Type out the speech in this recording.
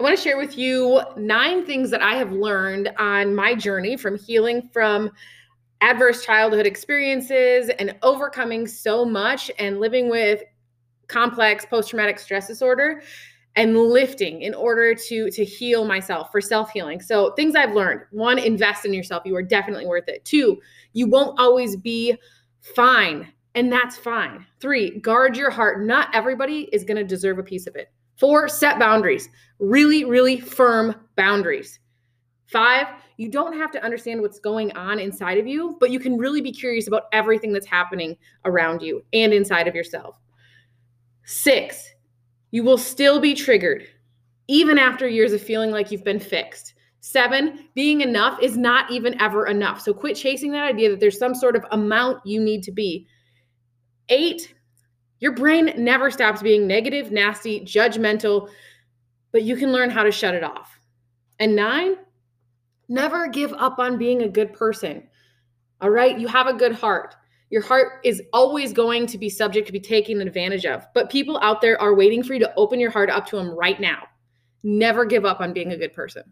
I want to share with you nine things that I have learned on my journey from healing from adverse childhood experiences and overcoming so much and living with complex post traumatic stress disorder and lifting in order to to heal myself for self healing. So things I've learned. One, invest in yourself. You are definitely worth it. Two, you won't always be fine and that's fine. Three, guard your heart. Not everybody is going to deserve a piece of it. Four, set boundaries, really, really firm boundaries. Five, you don't have to understand what's going on inside of you, but you can really be curious about everything that's happening around you and inside of yourself. Six, you will still be triggered, even after years of feeling like you've been fixed. Seven, being enough is not even ever enough. So quit chasing that idea that there's some sort of amount you need to be. Eight, your brain never stops being negative, nasty, judgmental, but you can learn how to shut it off. And nine, never give up on being a good person. All right, you have a good heart. Your heart is always going to be subject to be taken advantage of, but people out there are waiting for you to open your heart up to them right now. Never give up on being a good person.